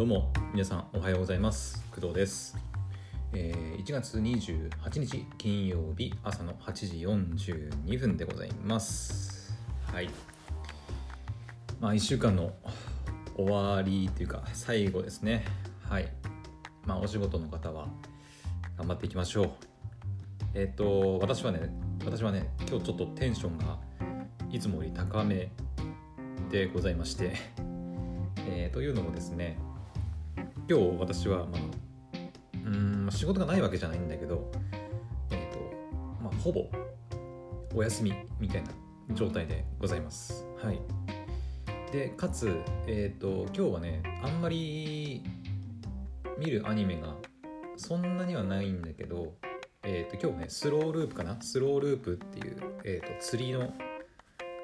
どうも皆さんおはようございます。工藤です、えー1月28日金曜日朝の8時42分でございます。はい。まあ1週間の終わりというか最後ですね。はい。まあお仕事の方は頑張っていきましょう。えっ、と私はね私はね今日ちょっとテンションがいつもより高めでございまして。えーというのもですね今日私はまあうん仕事がないわけじゃないんだけどえっ、とまあほぼお休みみたいな状態でございます。はい。でかつえっ、と今日はねあんまり見るアニメがそんなにはないんだけどえっ、と今日ねスローループかな？スローループっていう、えー、と釣りの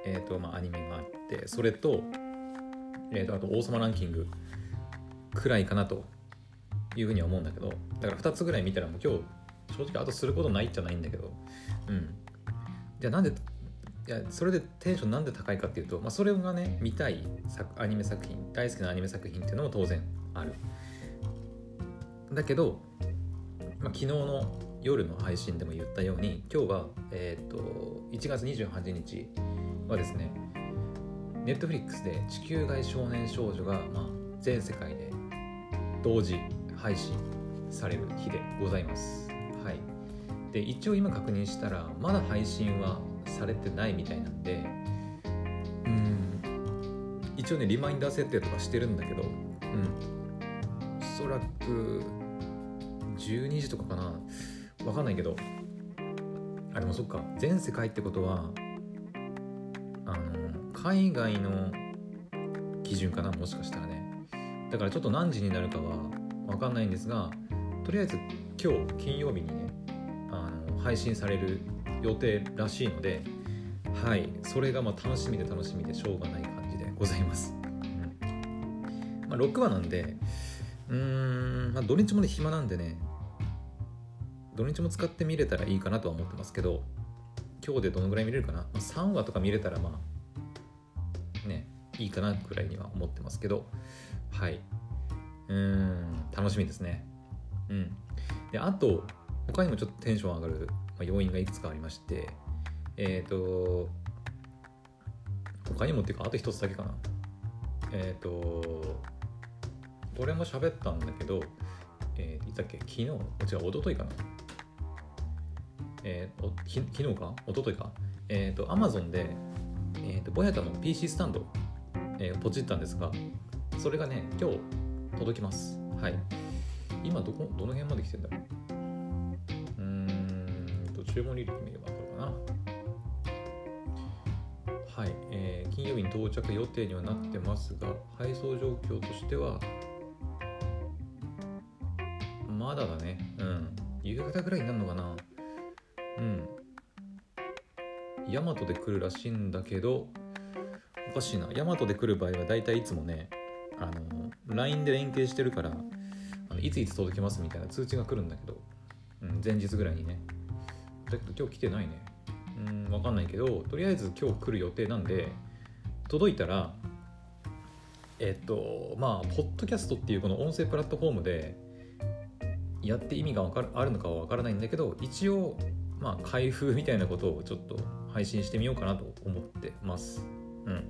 えーとまあ、アニメがあってそれと,、えー、とあと「王様ランキング」くらいかなというふうには思うんだけどだから2つぐらい見たらもう今日正直あとすることないっちゃないんだけどうん。じゃあなんでいやそれでテンションなんで高いかっていうと、まあ、それがね見たい作アニメ作品大好きなアニメ作品っていうのも当然ある。だけど、まあ、昨日の夜の配信でも言ったように今日は、えー、と1月28日はですね、ネットフリックスで地球外少年少女が、まあ、全世界で同時配信される日でございます。はい。で、一応今確認したら、まだ配信はされてないみたいなんで、うん、一応ね、リマインダー設定とかしてるんだけど、うん、おそらく12時とかかな、わかんないけど、あ、でもそっか、全世界ってことは、あの海外の基準かなもしかしたらね。だからちょっと何時になるかは分かんないんですがとりあえず今日金曜日にねあの配信される予定らしいのではいそれがまあ楽しみで楽しみでしょうがない感じでございます、うん。まあ、6話なんでうーん、まあ、土日もね暇なんでね土日も使って見れたらいいかなとは思ってますけど今日でどのぐらい見れるかな、ま、3話とか見れたらまあねいいかなくらいには思ってますけどはい。うん楽しみですね。うん。であと他にもちょっとテンション上がる、要因がいくつかありましてえっ、ー、と他にもっていうかあと一つだけかな。えっ、ー、とどれも喋ったんだけどえー、いつだっけ？昨日？違う一昨日かな。えー、おき昨日か？一昨日か？えっ、ー、と Amazon で、えーと、ボヤタの PC スタンド、えー、ポチったんですがそれがね今日届きます。はい。今どこどの辺まで来てんだろう？うーんと注文履歴見れば分かるかな。はい、えー、金曜日に到着予定にはなってますが配送状況としてはまだだね。うん。夕方ぐらいになるのかな。うん。ヤマトで来るらしいんだけど、おかしいな。ヤマトで来る場合は大体いつもね、あの、LINE で連携してるから、あのいついつ届きますみたいな通知が来るんだけど、うん、前日ぐらいにね。だけど今日来てないね。うん、わかんないけど、とりあえず今日来る予定なんで、届いたら、えっと、まあ、ポッドキャストっていうこの音声プラットフォームで、やって意味がわかるあるのかはわからないんだけど、一応、まあ、開封みたいなことをちょっと配信してみようかなと思ってます。うん。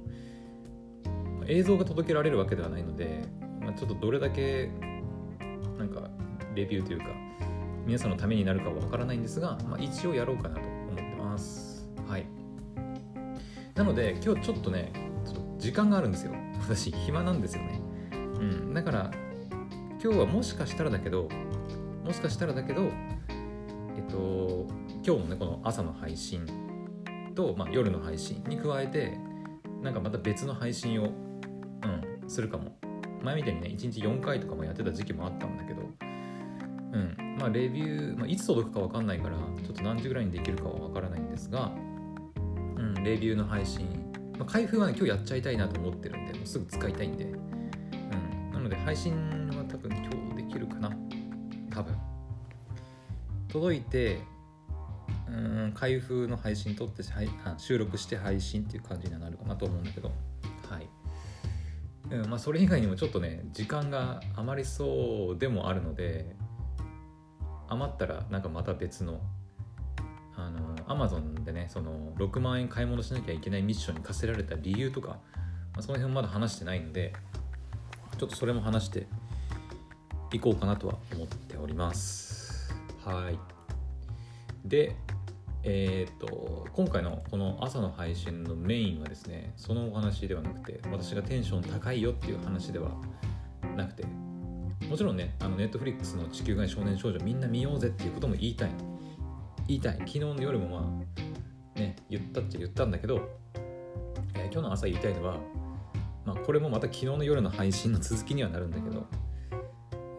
映像が届けられるわけではないので、まあ、ちょっとどれだけ、なんか、レビューというか、皆さんのためになるかはわからないんですが、まあ、一応やろうかなと思ってます。はい。なので、今日ちょっとね、ちょっと時間があるんですよ。私、暇なんですよね。うん。だから、今日はもしかしたらだけど、もしかしたらだけど、えっと、今日のねこの朝の配信と、まあ、夜の配信に加えてなんかまた別の配信を、するかも。前みたいにね1日4回とかもやってた時期もあったんだけど。うん。まあレビュー、まあ、いつ届くか分かんないからちょっと何時ぐらいにできるかは分からないんですが、うん、レビューの配信、まあ、開封はね今日やっちゃいたいなと思ってるんでもうすぐ使いたいんで、うん、なので配信は多分今日できるかな。多分。届いてうん開封の配信撮って収録して配信っていう感じにはなるかなと思うんだけど。はい。うんまあ、それ以外にもちょっとね時間が余りそうでもあるので余ったらなんかまた別のあのアマゾンでねその6万円買い物しなきゃいけないミッションに課せられた理由とか、まあ、その辺まだ話してないのでちょっとそれも話していこうかなとは思っております。はい。でえーと、今回のこの朝の配信のメインはですねそのお話ではなくて私がテンション高いよっていう話ではなくてもちろんねあのネットフリックスの「地球外少年少女」みんな見ようぜっていうことも言いたい言いたい。昨日の夜もまあね言ったっちゃ言ったんだけど、えー、今日の朝言いたいのは、まあ、これもまた昨日の夜の配信の続きにはなるんだけど、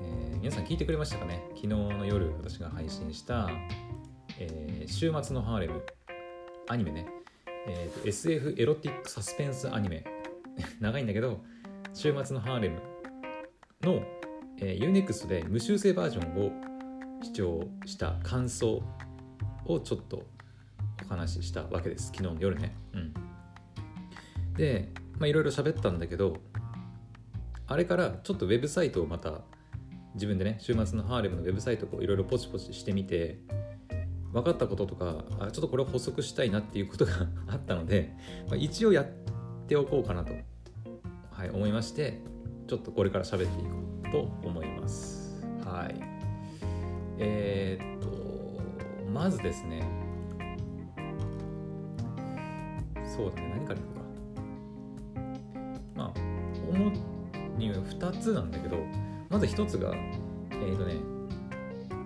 えー、皆さん聞いてくれましたかね？昨日の夜私が配信したえー、週末のハーレムアニメね、えーと、SF エロティックサスペンスアニメ。長いんだけど週末のハーレムの、えー、UNEXT で無修正バージョンを視聴した感想をちょっとお話ししたわけです。昨日の夜ね。うん。でまあいろいろ喋ったんだけどあれからちょっとウェブサイトをまた自分でね週末のハーレムのウェブサイトをいろいろポチポチしてみて分かったこととかあちょっとこれを補足したいなっていうことが あったので、まあ、一応やっておこうかなと、はい、思いましてちょっとこれから喋っていこうと思います。はい。えー、っとまずですね。そうだね。何からいくかまあ主には2つなんだけどまず1つがえー、っとね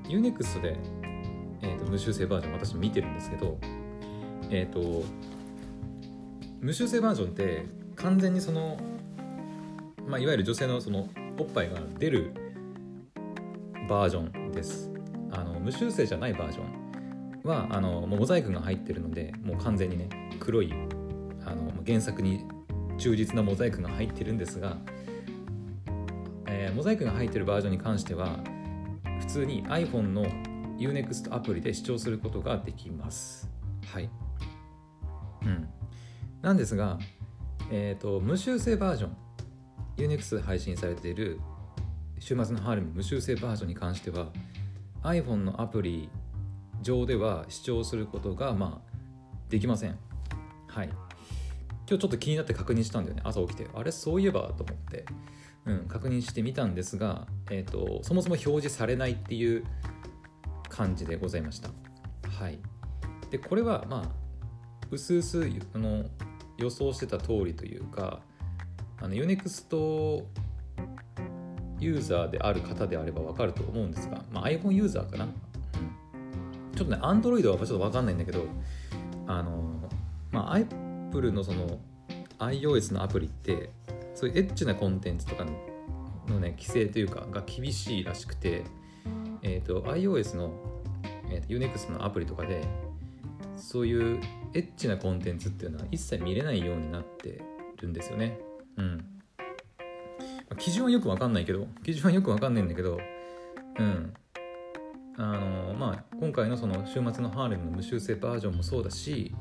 UNEXT でえーと、無修正バージョン私見てるんですけどえっ、ー、と無修正バージョンって完全にその、まあ、いわゆる女性のそのおっぱいが出るバージョンです。あの無修正じゃないバージョンはあのモザイクが入ってるのでもう完全にね黒いあの原作に忠実なモザイクが入ってるんですが、えー、モザイクが入ってるバージョンに関しては普通に iPhone の Unext アプリで視聴することができます。はい。うん。なんですが、えっ、ー、と、無修正バージョン、Unext で配信されている週末のハーレム無修正バージョンに関しては iPhone のアプリ上では視聴することがまあできません。はい。今日ちょっと気になって確認したんだよね。朝起きて。あれ？そういえばと思って、うん、確認してみたんですが、えーとそもそも表示されないっていう感じでございました。はい、でこれはまあうすうすあの予想してた通りというかあの UNEXT ユーザーである方であれば分かると思うんですが、まあ、iPhone ユーザーかな、うん、ちょっとね Android はちょっと分かんないんだけどあの、まあ、Apple のその iOS のアプリってそういうエッチなコンテンツとかのね規制というかが厳しいらしくてえーと、iOS の、えーと、Unext のアプリとかでそういうエッチなコンテンツっていうのは一切見れないようになってるんですよね。うん。基準はよくわかんないけど、基準はよくわかんないんだけど、うん。あのまあ、今回のその週末のハーレムの無修正バージョンもそうだし、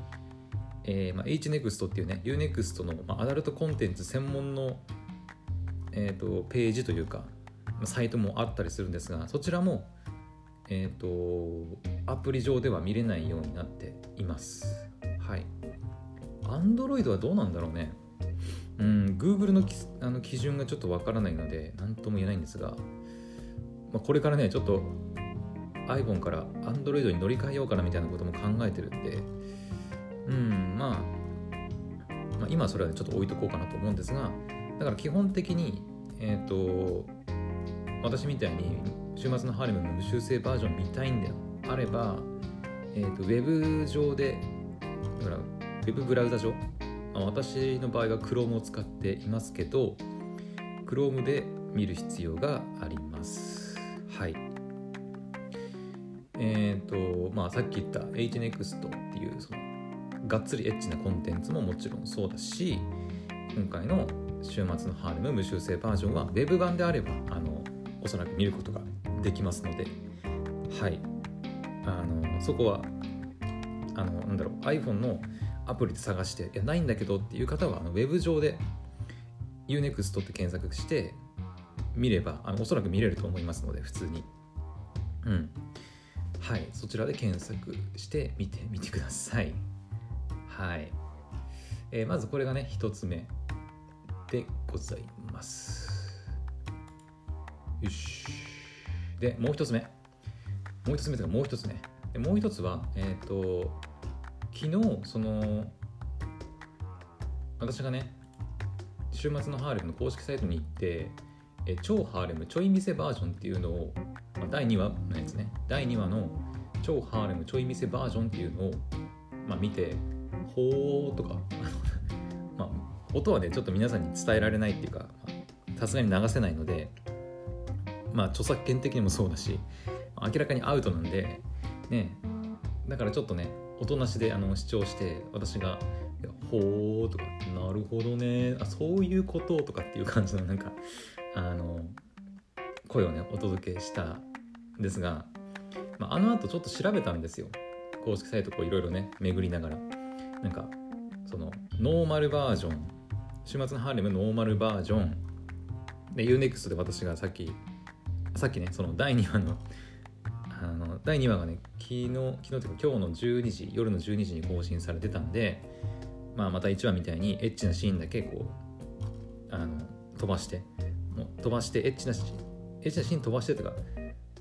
えーまあ、HNEXT っていうね UNEXT の、まあ、アダルトコンテンツ専門の、えーとページというかサイトもあったりするんですがそちらも、えーと、アプリ上では見れないようになっています。はい。Android はどうなんだろうね。うん Google のあの基準がちょっとわからないので何とも言えないんですが、まあ、これからねちょっと iPhone から Android に乗り換えようかなみたいなことも考えてるんでうん、まあ、まあ今それはちょっと置いとこうかなと思うんですがだから基本的にえっ、ー、と私みたいに週末のハーレムの無修正バージョン見たいんであれば、えーと、ウェブ上でだからウェブブラウザ上？私の場合は Chrome を使っていますけど Chrome で見る必要があります。はい。えっ、ー、とまあさっき言った HNEXT っていうそのがっつりエッチなコンテンツももちろんそうだし今回の週末のハーレム無修正バージョンは Web 版であればあのおそらく見ることができますので、はい、あのそこはあのなんだろう iPhone のアプリで探していやないんだけどっていう方はあのウェブ上で UNEXT って検索して見ればあのおそらく見れると思いますので普通に。うん。はい。そちらで検索してみてみてください。はい、えー、まずこれがね1つ目でございます。よし。でもう1つ目。もう1つ目というかもう1つね。でもう1つはえっ、ー、と昨日その私がね週末のハーレムの公式サイトに行ってえ超ハーレムちょい店バージョンっていうのを、まあ、第2話のやつね。第2話の超ハーレムちょい店バージョンっていうのを、まあ、見てほーとか。まあ音はねちょっと皆さんに伝えられないっていうかさすがに流せないのでまあ著作権的にもそうだし明らかにアウトなんでねだからちょっとね音なしであの視聴して私が「ほー」とか「なるほどねあそういうこと」とかっていう感じのなんかあの声をねお届けしたんですが、まあ、あの後ちょっと調べたんですよ。公式サイトこういろいろね巡りながら。なんかそのノーマルバージョン。週末のハーレムノーマルバージョン。で UNEXT で私がさっきさっきねその第2話のあの第2話がね昨日昨日というか今日の12時夜の12時に更新されてたんで、まあ、また1話みたいにエッチなシーンだけこうあの飛ばしてもう飛ばしてエッチなシーンエッチなシーン飛ばしてとか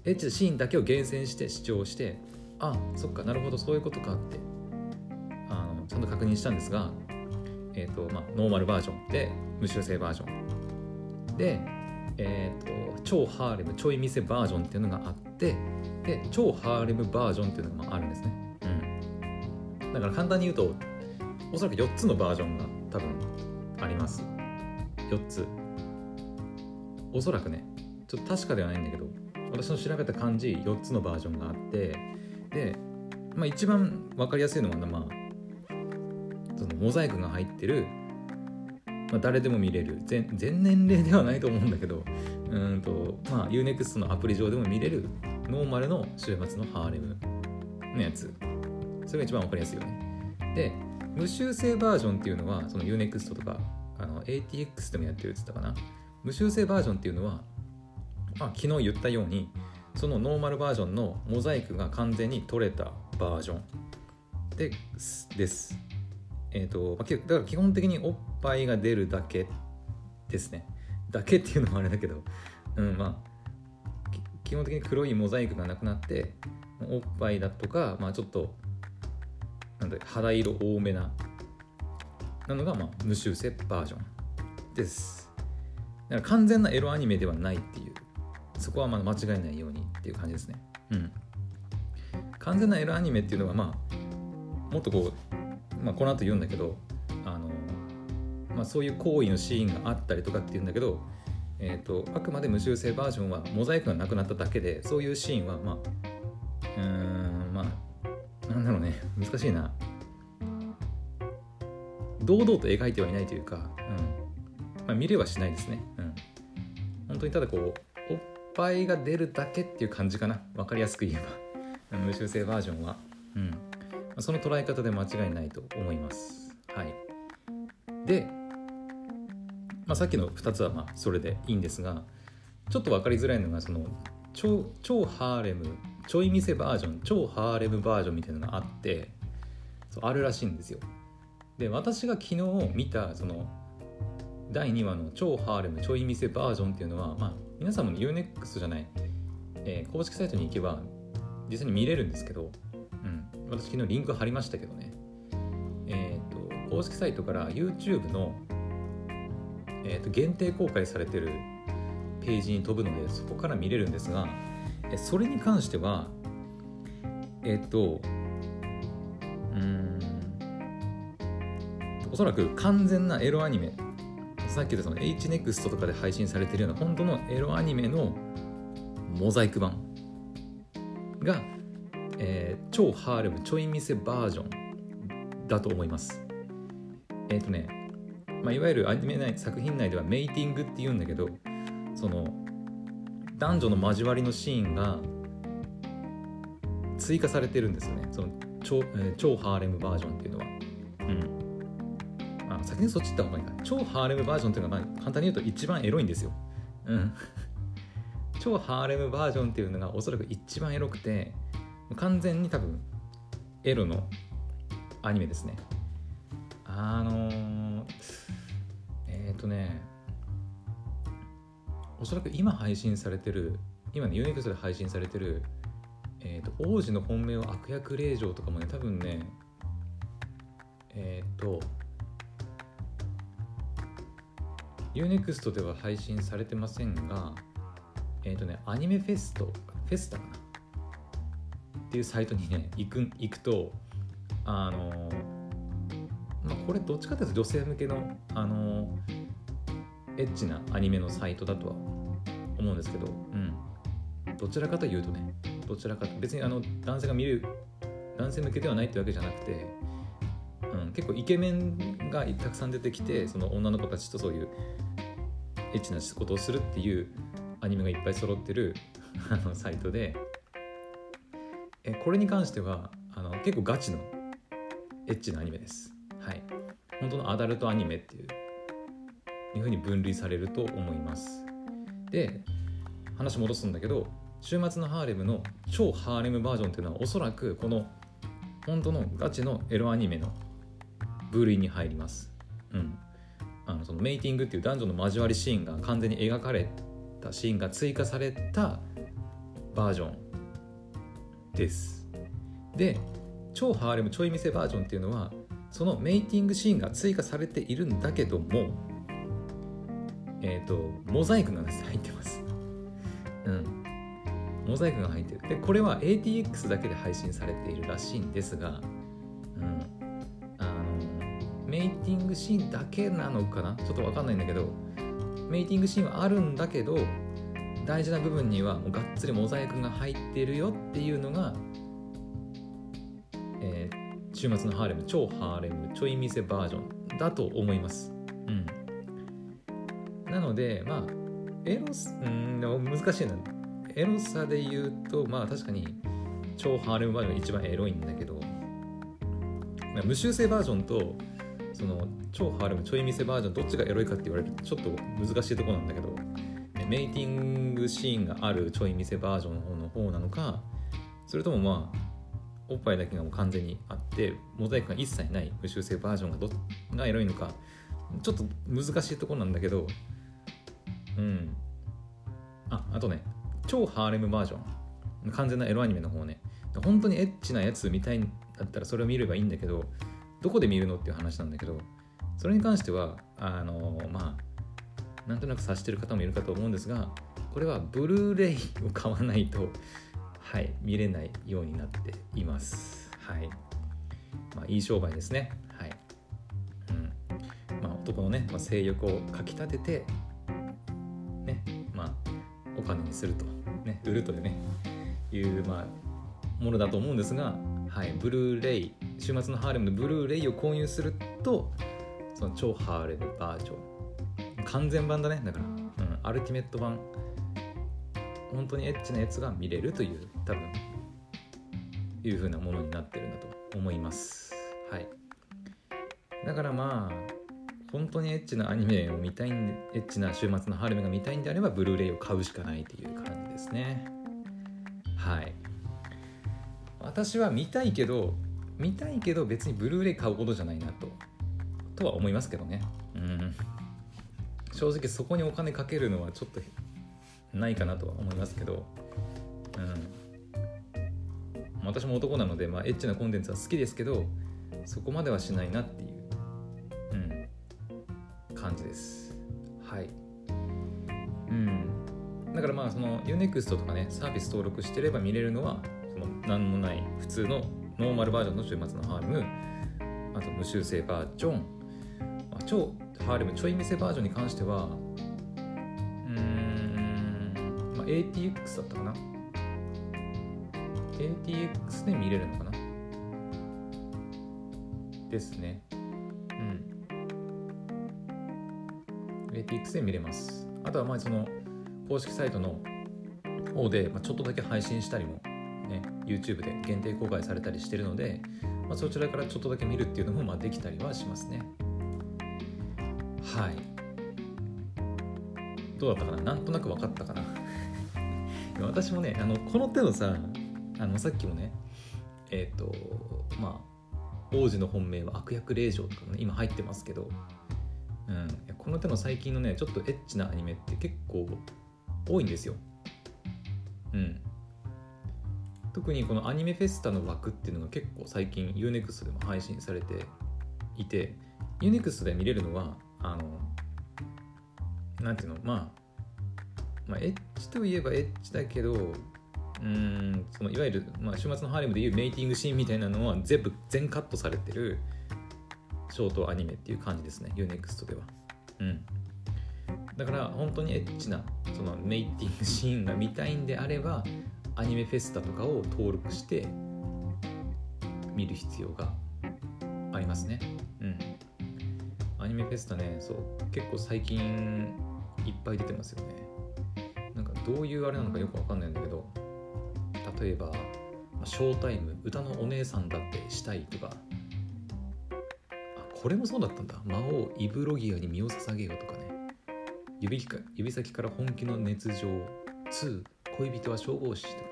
エッチなシーンだけを厳選して視聴してあそっかなるほどそういうことかってあのちゃんと確認したんですがえっ、ー、とまあノーマルバージョンで無修正バージョンでえーと、超ハーレムちょい店バージョンっていうのがあってで超ハーレムバージョンっていうのがあるんですね、うん、だから簡単に言うとおそらく4つのバージョンが多分あります。4つ。おそらくねちょっと確かではないんだけど私の調べた感じ4つのバージョンがあってで、まあ、一番分かりやすいのは、まあ、そのモザイクが入ってる、まあ、誰でも見れる。全年齢ではないと思うんだけどうんと、まあ、UNEXT のアプリ上でも見れるノーマルの週末のハーレムのやつ。それが一番分かりやすいよね。で無修正バージョンっていうのはその UNEXT とかあの ATX でもやってるって言ったかな。無修正バージョンっていうのは、まあ、昨日言ったようにそのノーマルバージョンのモザイクが完全に取れたバージョンでです。えっ、ー、と、だから基本的におっぱいが出るだけですね。だけっていうのもあれだけど、うん、まあ、基本的に黒いモザイクがなくなって、おっぱいだとか、まあちょっと、なんで肌色多めな、なのが、まあ、無修正バージョンです。だから完全なエロアニメではないっていうそこはまあ間違えないようにっていう感じですねうん完全なエロアニメっていうのはまあもっとこう、まあ、この後言うんだけどあの、まあ、そういう行為のシーンがあったりとかっていうんだけどえーと、あくまで無修正バージョンはモザイクがなくなっただけでそういうシーンはまあうんまあなんだろうね。難しいな。堂々と描いてはいないというか、うん。まあ、見れはしないですね。本当にただこうおっぱいが出るだけっていう感じかな。分かりやすく言えば。無修正バージョンは、うん、その捉え方で間違いないと思います。はい。で、まあ、さっきの2つはまあそれでいいんですがちょっと分かりづらいのがその超超ハーレムちょい見せバージョン超ハーレムバージョンみたいなのがあってそうあるらしいんですよ。で私が昨日見たその第2話の超ハーレムちょい見せバージョンっていうのは、まあ、皆さんも UNEX じゃない、えー、公式サイトに行けば実際に見れるんですけど、私昨日リンク貼りましたけどね、えっ、ー、と公式サイトから YouTube の、えーと、限定公開されてるページに飛ぶのでそこから見れるんですがそれに関してはえっ、ー、とうんおそらく完全なエロアニメさっき言ったその HNEXT とかで配信されてるような本当のエロアニメのモザイク版が、えー、超ハーレムちょい見せバージョンだと思います。えっ、ー、とね、まあ、いわゆるアニメ内作品内ではメイティングって言うんだけどその男女の交わりのシーンが追加されてるんですよね。その超,、えー、超ハーレムバージョンっていうのは。うん。まああ先にそっち行った方がいいか。超ハーレムバージョンっていうのが、まあ、簡単に言うと一番エロいんですよ。うん。超ハーレムバージョンっていうのがおそらく一番エロくて完全に多分エロのアニメですね。あのー、えっ、ー、とねおそらく今配信されてる今ねユネクスで配信されてる、えーと、王子の本命は悪役令嬢とかもね多分ねえっ、ー、と UNEXT では配信されてませんがえっ、ー、とねアニメフェストフェスタかな。っていうサイトにね行く行くとあのまあこれどっちかというと女性向けのあのエッチなアニメのサイトだとは思うんですけど、うん、どちらかというとねどちらか別にあの男性が見る男性向けではないってわけじゃなくて、うん、結構イケメンがたくさん出てきてその女の子たちとそういうエッチなことをするっていうアニメがいっぱい揃ってるあのサイトでえこれに関してはあの結構ガチのエッチなアニメです。はい。本当のアダルトアニメっていういうふうに分類されると思います。で話戻すんだけど週末のハーレムの超ハーレムバージョンっていうのはおそらくこの本当のガチのエロアニメの部類に入ります。うん。あのそのメイティングっていう男女の交わりシーンが完全に描かれたシーンが追加されたバージョンです。で、超ハーレムちょい見せバージョンっていうのはそのメイティングシーンが追加されているんだけどもえっ、ー、とモザイクが入ってます。うん。モザイクが入ってる。でこれは ATX だけで配信されているらしいんですがうん。あのメイティングシーンだけなのかな？ちょっと分かんないんだけどメイティングシーンはあるんだけど大事な部分にはもうがっつりモザイクが入ってるよっていうのが、えー、週末のハーレム超ハーレムちょい見せバージョンだと思います。うん。なのでまあエロスうん難しいな。エロさで言うとまあ確かに超ハーレムバージョンが一番エロいんだけど無修正バージョンとその超ハーレムちょい見せバージョンどっちがエロいかって言われるとちょっと難しいとこなんだけどメイティングシーンがあるちょい見せバージョンの方の方なのかそれともまあおっぱいだけがもう完全にあってモザイクが一切ない無修正バージョンがどがエロいのかちょっと難しいところなんだけどうん。ああとね超ハーレムバージョン。完全なエロアニメの方ね。本当にエッチなやつ見たいんだったらそれを見ればいいんだけどどこで見るのっていう話なんだけどそれに関してはあのまあなんとなく察してる方もいるかと思うんですがこれはブルーレイを買わないとはい見れないようになっています。はい。まあいい商売ですね。はい。うん。まあ男のね、まあ、性欲をかきたててねまあお金にすると、ね、売るというねいう、まあ、ものだと思うんですが、はい、ブルーレイ週末のハーレムのブルーレイを購入するとその超ハーレムバージョン完全版だね。だから、うん、アルティメット版。本当にエッチなやつが見れるという多分。いう風なものになってるんだと思います。はい。だからまあ本当にエッチなアニメを見たいんでエッチな週末のハーレムが見たいんであればブルーレイを買うしかないという感じですね。はい。私は見たいけど見たいけど別にブルーレイ買うことじゃないなととは思いますけどね。うん。正直そこにお金かけるのはちょっとないかなとは思いますけど。うん。私も男なので、まあ、エッチなコンテンツは好きですけどそこまではしないなっていう。うん。感じです。はい。うん。だからまあその UNEXT とかねサービス登録してれば見れるのはその何もない普通のノーマルバージョンの週末のハーム。あと無修正バージョン、まあ、超ハーレムちょい見せバージョンに関してはうん、まあ、ATX だったかな ATX で見れるのかなですねうん ATX で見れます。あとはまあその公式サイトの方で、まあ、ちょっとだけ配信したりも、ね、YouTube で限定公開されたりしてるので、まあ、そちらからちょっとだけ見るっていうのもまあできたりはしますね。はい。どうだったかな？なんとなく分かったかな？私もねあのこの手のさあのさっきもねえっ、ー、とまあ王子の本命は悪役令嬢とかもね今入ってますけど、うん、この手の最近のねちょっとエッチなアニメって結構多いんですよ。うん。特にこのアニメフェスタの枠っていうのが結構最近 UNEXT でも配信されていて UNEXT で見れるのはあのなんていうのまあまあエッチといえばエッチだけどうんそのいわゆる、まあ、週末のハーレムでいうメイティングシーンみたいなのは全部全カットされてるショートアニメっていう感じですね。UNEXT では。うん。だから本当にエッチなそのメイティングシーンが見たいんであればアニメフェスタとかを登録して見る必要がありますね。うん。ニメフェスタねそう結構最近いっぱい出てますよね。なんかどういうあれなのかよくわかんないんだけど例えば「ショータイム歌のお姉さんだってしたい」とか。あこれもそうだったんだ。魔王イブロギアに身を捧げようとかね。指か指先から本気の熱情2恋人は消防士とか。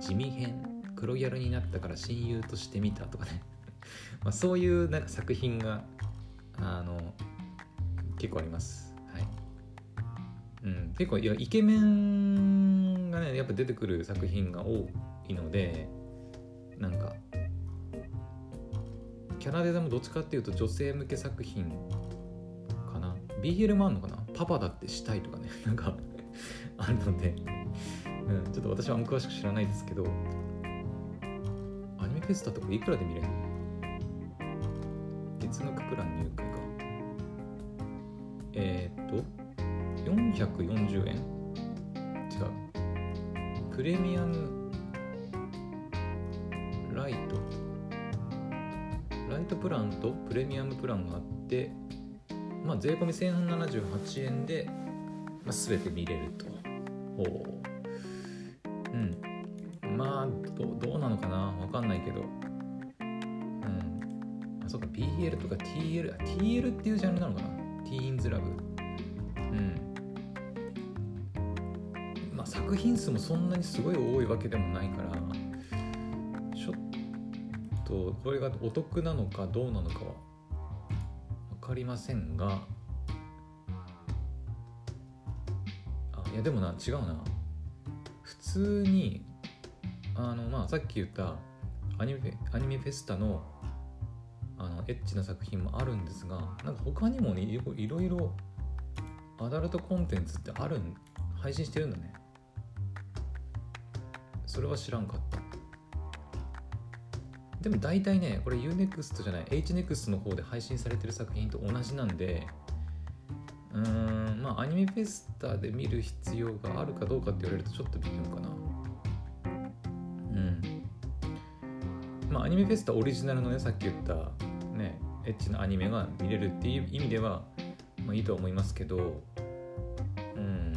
地味編黒ギャルになったから親友として見たとかね。まあそういうなんか作品があの結構あります。はい。うん。結構いやイケメンがねやっぱ出てくる作品が多いのでなんかキャラデザもどっちかっていうと女性向け作品かな。BL もあんのかな？パパだってしたいとかね。なんかあるので、うん、ちょっと私はあんま詳しく知らないですけどアニメフェスタとかいくらで見れるの？月額プラン入会か。えー、っと440円？違う。プレミアムライト。ライトプランとプレミアムプランがあってまあ税込み1078円で、まあ、全て見れると。う。うん。まあどどうなのかな？わかんないけど。そうか BL とか TL TL っていうジャンルなのかな？ティーンズラブうん。まあ作品数もそんなにすごい多いわけでもないからちょっとこれがお得なのかどうなのかは分かりませんがいやでもな違うな。普通にあのまあさっき言ったアニメアニメフェスタのエッチな作品もあるんですがなんか他にもねいろいろアダルトコンテンツってあるん配信してるんだね。それは知らんかった。でも大体ねこれ UNEXT じゃない HNEXT の方で配信されてる作品と同じなんでうーんまあアニメフェスタで見る必要があるかどうかって言われるとちょっと微妙かな。うん。まあアニメフェスタオリジナルのねさっき言ったエッチなアニメが見れるっていう意味では、まあ、いいとは思いますけどうん。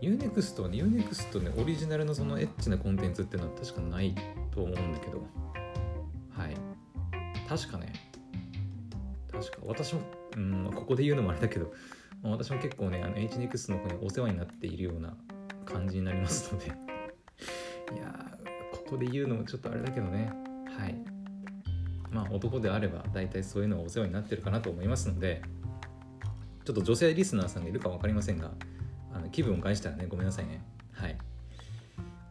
UNEXT はね UNEXT ねオリジナルのそのエッチなコンテンツっていうのは確かないと思うんだけど。はい。確かね。確か。私もうん、ここで言うのもあれだけど、まあ、私も結構ねあの HNEX の方にお世話になっているような感じになりますので。いやここで言うのもちょっとあれだけどね。はい。まあ男であれば大体そういうのはお世話になってるかなと思いますのでちょっと女性リスナーさんがいるか分かりませんがあの気分を害したらねごめんなさいね。はい。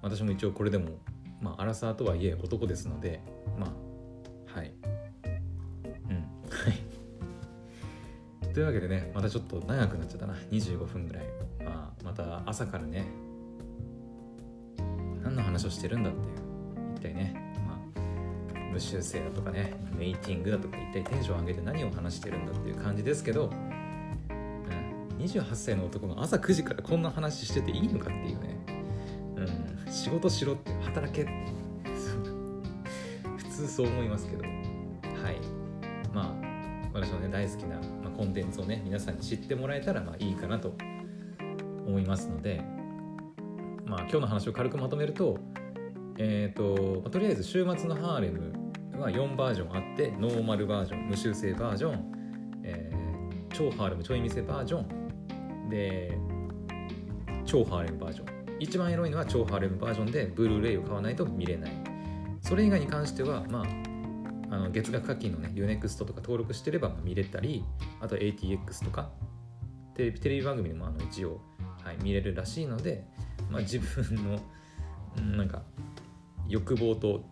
私も一応これでもまあアラサーとはいえ男ですのでまあはい。うん。はい。というわけでねまたちょっと長くなっちゃったな。25分ぐらい、まあ、また朝からね何の話をしてるんだっていう一体ね、無修正だとかねメイティングだとか一体テンション上げて何を話してるんだっていう感じですけど、うん、28歳の男が朝9時からこんな話してていいのかっていうね、うん、仕事しろって働け普通そう思いますけど。はい。まあ私のね大好きなコンテンツをね皆さんに知ってもらえたらまあいいかなと思いますので。まあ今日の話を軽くまとめるとえっ、ー、と、とりあえず週末のハーレムは4バージョンあってノーマルバージョン無修正バージョンえー、超ハーレムちょい見せバージョン。で超ハーレムバージョン。一番エロいのは超ハーレムバージョンでブルーレイを買わないと見れない。それ以外に関してはまああの月額課金のね UNEXT とか登録してれば見れたりあと ATX とかテレビテレビ番組でもあの一応、はい、見れるらしいので、まあ、自分のなんか欲望と、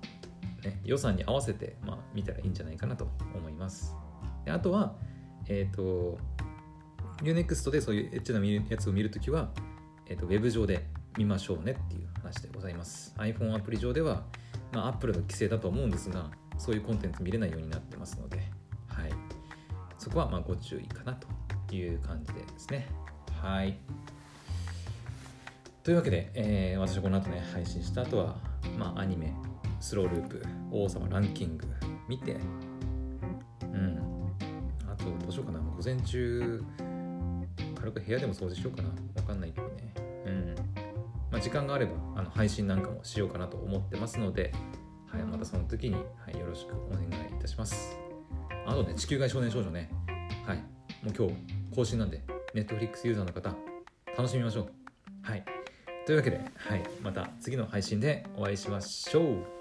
ね、予算に合わせて、まあ、見たらいいんじゃないかなと思います。であとはえっ、ー、と UNEXT でそういうエッチなやつを見るときは、えーと、ウェブ上で見ましょうねっていう話でございます。iPhone アプリ上では、まあ、Apple の規制だと思うんですがそういうコンテンツ見れないようになってますので、はい、そこはまご注意かなという感じでですね。はい。というわけで、えー、私はこの後ね配信した後は、まあ、アニメスローループ王様ランキング見て。うん。あとどうしようかな。午前中軽く部屋でも掃除しようかな。わかんないけどね。うん。まあ、時間があればあの配信なんかもしようかなと思ってますので、はい、またその時に、はい、よろしくお願いいたします。あとね地球外少年少女ね。はい。もう今日更新なんで Netflix ユーザーの方楽しみましょう。はい。というわけで、はい、また次の配信でお会いしましょう。